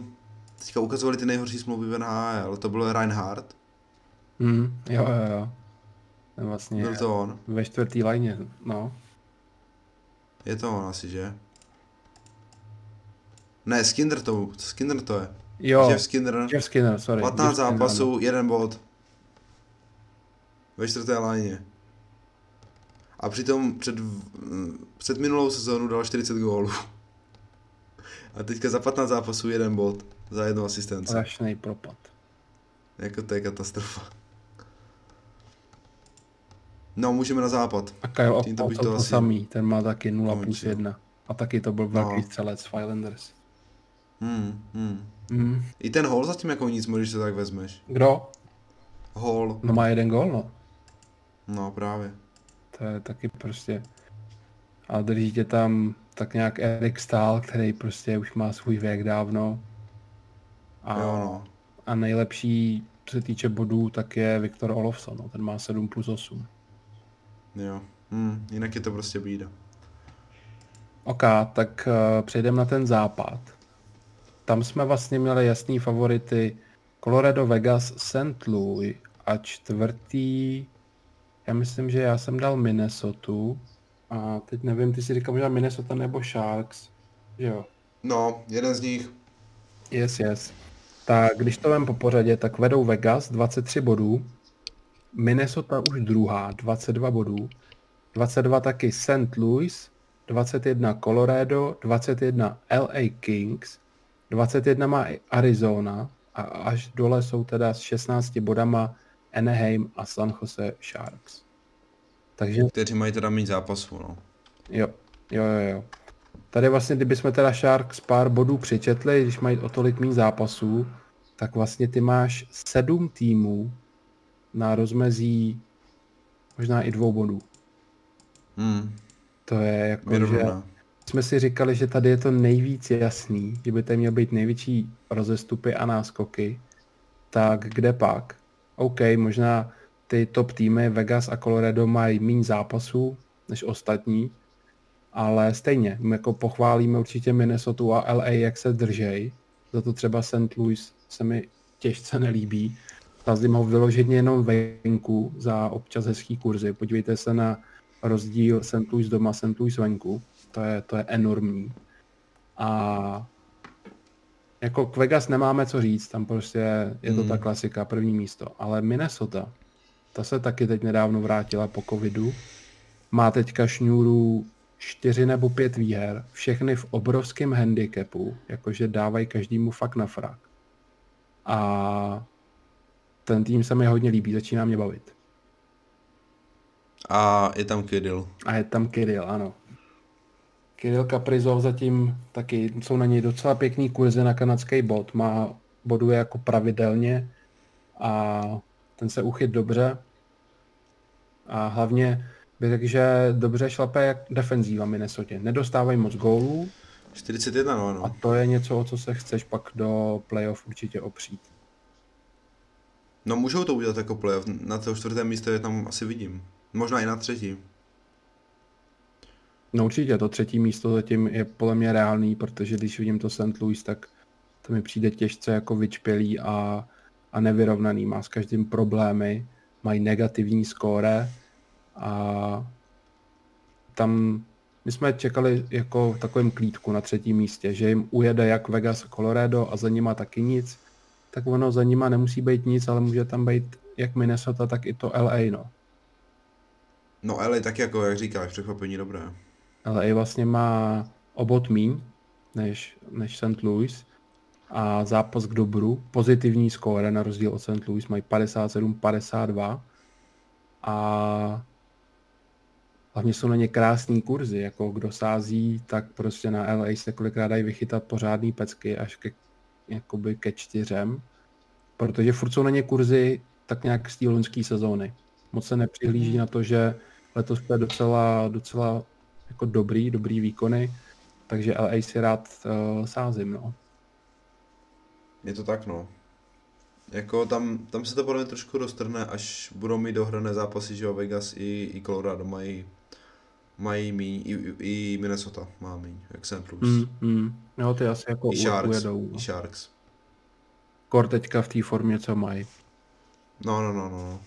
teďka ukazovali ty nejhorší smlouvy v NHL, to byl Reinhardt. Hmm, jo, jo, jo. Vlastně byl to on. Ve čtvrtý lajně, no. Je to on asi, že? Ne, Skinner to, Skinner to je. Jo, Jeff Skinner. Jeff Skinner, sorry. 15 Jeff zápasů, Skinner, jeden bod. Ve čtvrté lajně. A přitom před, před minulou sezónu dal 40 gólů. A teďka za 15 zápasů jeden bod za jednu asistenci. Strašný propad. Jako to je katastrofa. No, můžeme na západ. A Kyle Tím to, to, to asi... samý, ten má taky 0 plus 1. A taky to byl velký no. střelec Islanders. Hmm, hmm. Mm. I ten Hall zatím jako nic, když to tak vezmeš. Kdo? Hall. No má jeden gol, no. No právě. To je taky prostě... A drží tě tam tak nějak Erik Stahl, který prostě už má svůj věk dávno. A, jo, no. a nejlepší, co se týče bodů, tak je Viktor Olofsson, no. ten má 7 plus 8. Jo, hmm, jinak je to prostě bída. OK, tak uh, přejdeme na ten západ. Tam jsme vlastně měli jasný favority Colorado, Vegas, St. Louis a čtvrtý, já myslím, že já jsem dal Minnesota a teď nevím, ty si říkal možná Minnesota nebo Sharks, jo. No, jeden z nich. Yes, yes. Tak když to vem po pořadě, tak vedou Vegas 23 bodů, Minnesota už druhá, 22 bodů. 22 taky St. Louis, 21 Colorado, 21 LA Kings, 21 má i Arizona a až dole jsou teda s 16 bodama Anaheim a San Jose Sharks. Takže... Kteří mají teda mít zápasů, no. Jo, jo, jo, jo. Tady vlastně, kdybychom teda Sharks pár bodů přečetli, když mají o tolik méně zápasů, tak vlastně ty máš sedm týmů, na rozmezí možná i dvou bodů. Hmm. To je jako, že jsme si říkali, že tady je to nejvíc jasný, že by tady měl být největší rozestupy a náskoky, tak kde pak? OK, možná ty top týmy Vegas a Colorado mají méně zápasů než ostatní, ale stejně, my jako pochválíme určitě Minnesota a LA, jak se držej, za to třeba St. Louis se mi těžce nelíbí, Sázím ho vyloženě jenom venku za občas hezký kurzy. Podívejte se na rozdíl St. Louis doma, St. Louis venku. To je, to je enormní. A jako k Vegas nemáme co říct, tam prostě je to Hmm. ta klasika, první místo. Ale Minnesota, ta se taky teď nedávno vrátila po covidu. Má teďka šňůru čtyři nebo pět výher, všechny v obrovském handicapu, jakože dávají každému fakt na frak. A ten tým se mi hodně líbí, začíná mě bavit. A je tam Kirill. A je tam Kirill, ano. Kirill Kaprizov zatím taky, jsou na něj docela pěkný kurzy na kanadský bod. Má, boduje jako pravidelně a ten se uchyt dobře. A hlavně bych řekl, že dobře šlape jak defenzíva Minnesota. Nedostávají moc gólů 41, no, a no. to je něco, o co se chceš pak do playoff určitě opřít. No můžou to udělat jako playoff. Na to čtvrté místo je tam asi vidím. Možná i na třetí. No určitě, to třetí místo zatím je podle mě reálný, protože když vidím to St. Louis, tak to mi přijde těžce jako vyčpělý a, a nevyrovnaný. Má s každým problémy, mají negativní skóre a tam my jsme čekali jako v takovém klídku na třetím místě, že jim ujede jak Vegas Colorado a za nima taky nic, tak ono za nima nemusí být nic, ale může tam být jak Minnesota, tak i to LA, no. No ale tak jako, jak říkáš, překvapení dobré. LA vlastně má obot míň než, než St. Louis a zápas k dobru, pozitivní skóre na rozdíl od St. Louis, mají 57-52 a hlavně jsou na ně krásný kurzy, jako kdo sází, tak prostě na LA se kolikrát dají vychytat pořádný pecky až ke, jakoby ke čtyřem, protože furt jsou na ně kurzy tak nějak z té loňské sezóny. Moc se nepřihlíží na to, že letos to je docela, docela jako dobrý, dobrý výkony, takže LA si rád uh, sázím, no. Je to tak, no. Jako tam, tam se to podle mě trošku roztrhne, až budou mít dohrané zápasy, že jo, Vegas i, i Colorado mají, mají míň, i, i, Minnesota má míň, jak St. Louis. Mm, mm. Jo, ty asi jako I Sharks, ujedou. No. i Sharks. Kor teďka v té formě, co mají. No, no, no, no.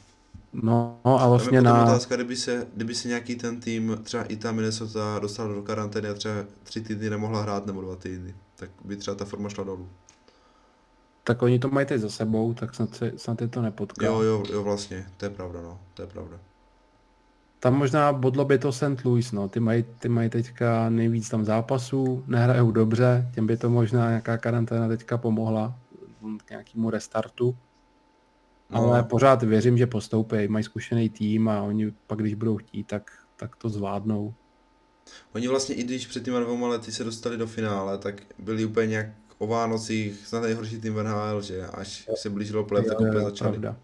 No a Tam vlastně je potom na... otázka, kdyby se, kdyby se nějaký ten tým, třeba i ta Minnesota, dostal do karantény a třeba tři týdny nemohla hrát nebo dva týdny, tak by třeba ta forma šla dolů. Tak oni to mají teď za sebou, tak snad, se, snad je to nepotká. Jo, jo, jo, vlastně, to je pravda, no, to je pravda. Tam možná bodlo by to St. Louis, no. Ty mají, ty mají teďka nejvíc tam zápasů, nehrajou dobře, těm by to možná nějaká karanténa teďka pomohla k nějakému restartu. No. Ale pořád věřím, že postoupí, mají zkušený tým a oni pak, když budou chtít, tak, tak to zvládnou. Oni vlastně i když před těma dvěma lety se dostali do finále, tak byli úplně nějak o Vánocích snad nejhorší tým v NHL, že až se blížilo play, tak úplně začali. pravda.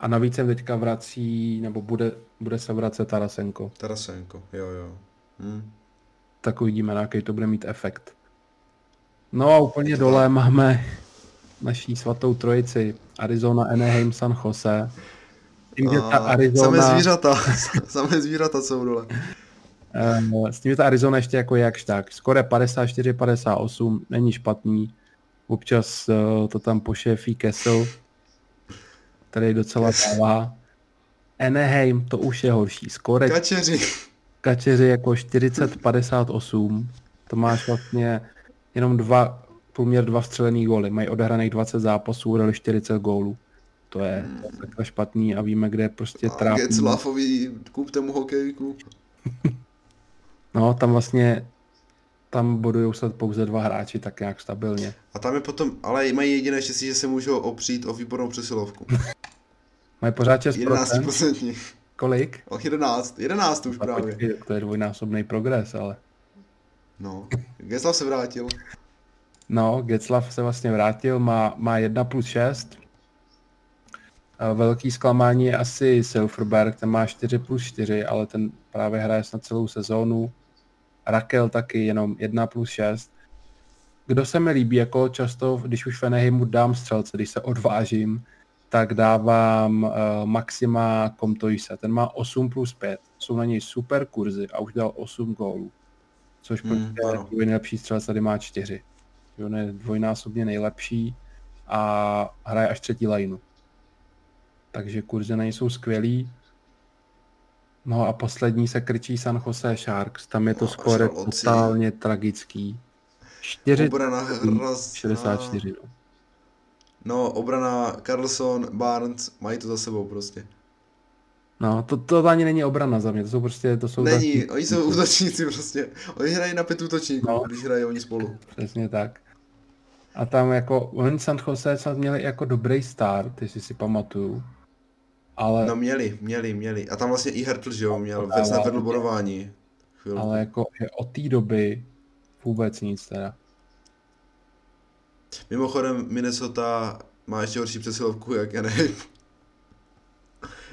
A navíc se teďka vrací, nebo bude, bude se vracet Tarasenko. Tarasenko, jo, jo. Hm. Tak uvidíme, na jaký to bude mít efekt. No a úplně dole máme naší svatou trojici. Arizona, Anaheim, San Jose. Tím, že ta A Samé Arizona, zvířata, [LAUGHS] samé zvířata jsou dole. eh, s tím, že ta Arizona ještě jako jakž tak. Skoro 54-58, není špatný. Občas eh, to tam pošéfí Kessel, který docela dává. Anaheim, to už je horší. Skore Kačeři. kačeři jako 40-58. To máš vlastně jenom dva, průměr dva střelený góly. Mají odehraných 20 zápasů, dali 40 gólů. To je to je takhle špatný a víme, kde je prostě trápí. Getzlafovi, kupte mu hokejku. [LAUGHS] No, tam vlastně tam bodují se pouze dva hráči tak nějak stabilně. A tam je potom, ale mají jediné štěstí, že se můžou opřít o výbornou přesilovku. [LAUGHS] Mají pořád 6%. 11%. Kolik? O 11, 11 už A právě. počkej, To je dvojnásobný progres, ale... No, Getzlav se vrátil. No, Getzlav se vlastně vrátil, má, má 1 plus 6. A Velký zklamání je asi Silverberg, ten má 4 plus 4, ale ten právě hraje snad celou sezónu. Rakel taky jenom 1 plus 6. Kdo se mi líbí, jako často, když už Feneheimu dám střelce, když se odvážím, tak dávám uh, Maxima Comtoise. Ten má 8 plus 5. Jsou na něj super kurzy a už dal 8 gólů. Což Hmm, prostě ano. druhý nejlepší střelec tady má 4. On je dvojnásobně nejlepší a hraje až třetí lineu. Takže kurzy na něj jsou skvělý. No a poslední se krčí San Jose Sharks. Tam je to No, skóre žaludci. totálně tragický. 4 Obrana hrozná. 64. No. No, obrana Carlson, Barnes, mají to za sebou prostě. No, to, to ani není obrana za mě, to jsou prostě, to jsou Není, taky- oni jsou útočníci prostě. Oni hrají na pět útočníků, No. když hrají oni spolu. Přesně tak. A tam jako, oni San Jose snad měli jako dobrý start, jestli si pamatuju. Ale, No měli, měli, měli. A tam vlastně i Hertl, že jo, měl, snad vedl bodování. Chvilku. ale jako že od té doby vůbec nic teda. Mimochodem Minnesota má ještě horší přesilovku jak Anaheim.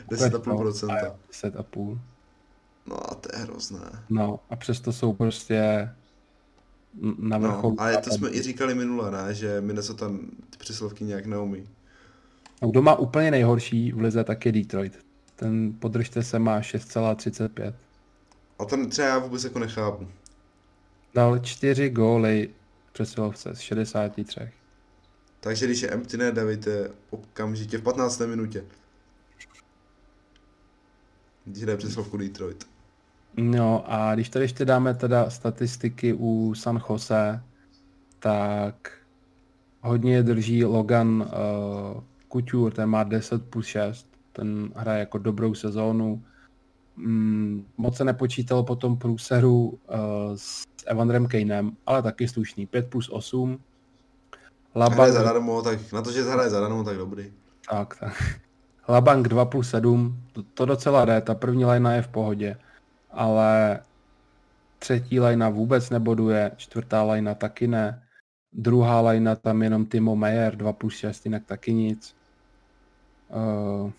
10,5%. 10,5. No a to je hrozné. No a přesto jsou prostě na No, vrcholu. ale to jsme i říkali minule, ne? Že Minnesota ty přesilovky nějak neumí. A Kdo má úplně nejhorší v lize, tak je Detroit. Ten podržte se má 6,35. A ten třeba já vůbec jako nechápu. Dal 4 góly přesilovce z 63. Takže když je empty net, dávejte okamžitě v 15. minutě. Když hraje přesilovku Detroit. No a když tady ještě dáme teda statistiky u San Jose, tak hodně drží Logan uh, Couture, ten má 10 plus 6, ten hraje jako dobrou sezónu. Mm, moc se nepočítalo po tom průseru uh, s Evanderem Kanem, ale taky slušný, 5 plus 8. Hraje Labank, zadarmo, tak na to, že hraje zadarmo, tak dobrý. tak, tak. Labank 2 plus 7, to, to docela jde, ta první lajna je v pohodě, ale třetí lajna vůbec neboduje, čtvrtá lajna taky ne, druhá lajna tam jenom Timo Meyer 2 plus 6, jinak taky nic. Uh,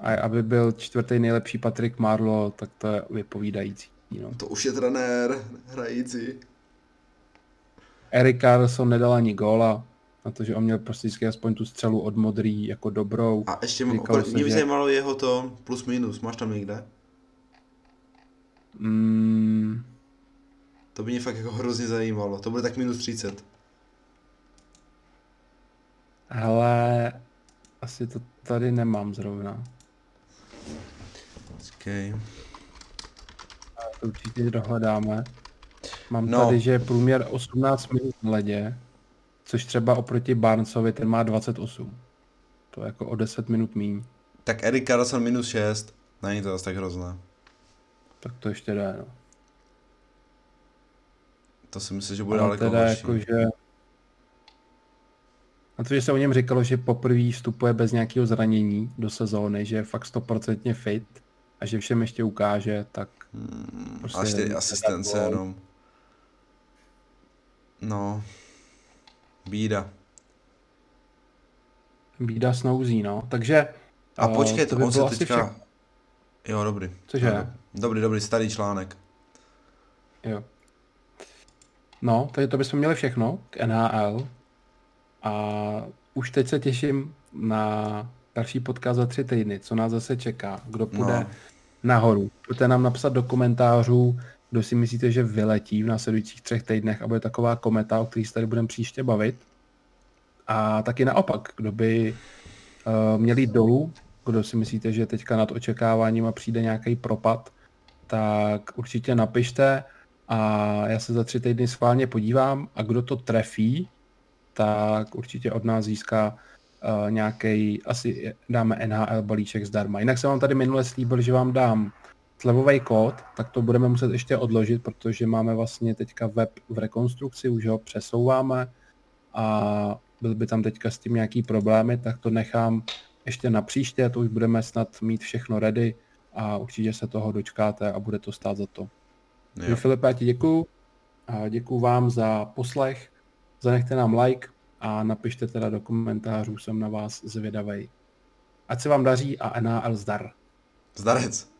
a aby byl čtvrtý nejlepší Patrik Marlo, tak to je vypovídající. No. To už je trenér hrající. Erik Carlson nedal ani góla, na to, že on měl prostě vždycky aspoň tu střelu od modrý jako dobrou. A ještě Říkalo se, mě by že- zajímalo jeho to plus minus, máš tam někde? Mm, To by mě fakt jako hrozně zajímalo. To bude tak minus 30. hele, asi to tady nemám zrovna. Okay. To určitě dohledáme. Mám No. tady, že je průměr 18 minut na ledě, což třeba oproti Barnesovi, ten má 28. To je jako o 10 minut míň. Tak Erik Carlson minus 6. Není to zase tak hrozné. Tak to ještě jde, no. To si myslím, že bude Ale daleko teda horší. jako, že... A to, že se o něm říkalo, že poprvé vstupuje bez nějakého zranění do sezóny, že je fakt 100% fit a že všem ještě ukáže, tak Hmm, prostě a 4 nedat asistence jenom. No. Bída. bída snouzí, no. Takže A eh, počkej, to to by on se teďka... všechno. Jo, dobrý. Cože? No, Dobrý, dobrý, starý článek. Jo. No, takže to bychom měli všechno k NHL. A už teď se těším na další podcast za tři týdny, co nás zase čeká, kdo půjde No. nahoru. Pojďte nám napsat do komentářů, kdo si myslíte, že vyletí v následujících třech týdnech a bude taková kometa, o který se tady budeme příště bavit. A taky naopak, kdo by uh, měl jít dolů, kdo si myslíte, že teďka nad očekáváním a přijde nějaký propad, tak určitě napište a já se za tři týdny schválně podívám a kdo to trefí, tak určitě od nás získá uh, nějaký, asi dáme NHL balíček zdarma. Jinak jsem vám tady minule slíbil, že vám dám slevový kód, tak to budeme muset ještě odložit, protože máme vlastně teďka web v rekonstrukci, už ho přesouváme a byly by tam teďka s tím nějaký problémy, tak to nechám ještě na příště, to už budeme snad mít všechno ready a určitě se toho dočkáte a bude to stát za to. Jo. Filipe, já ti děkuju. A děkuju vám za poslech. Zanechte nám like a napište teda do komentářů, jsem na vás zvědavej. Ať se vám daří a NHL zdar. Zdarec.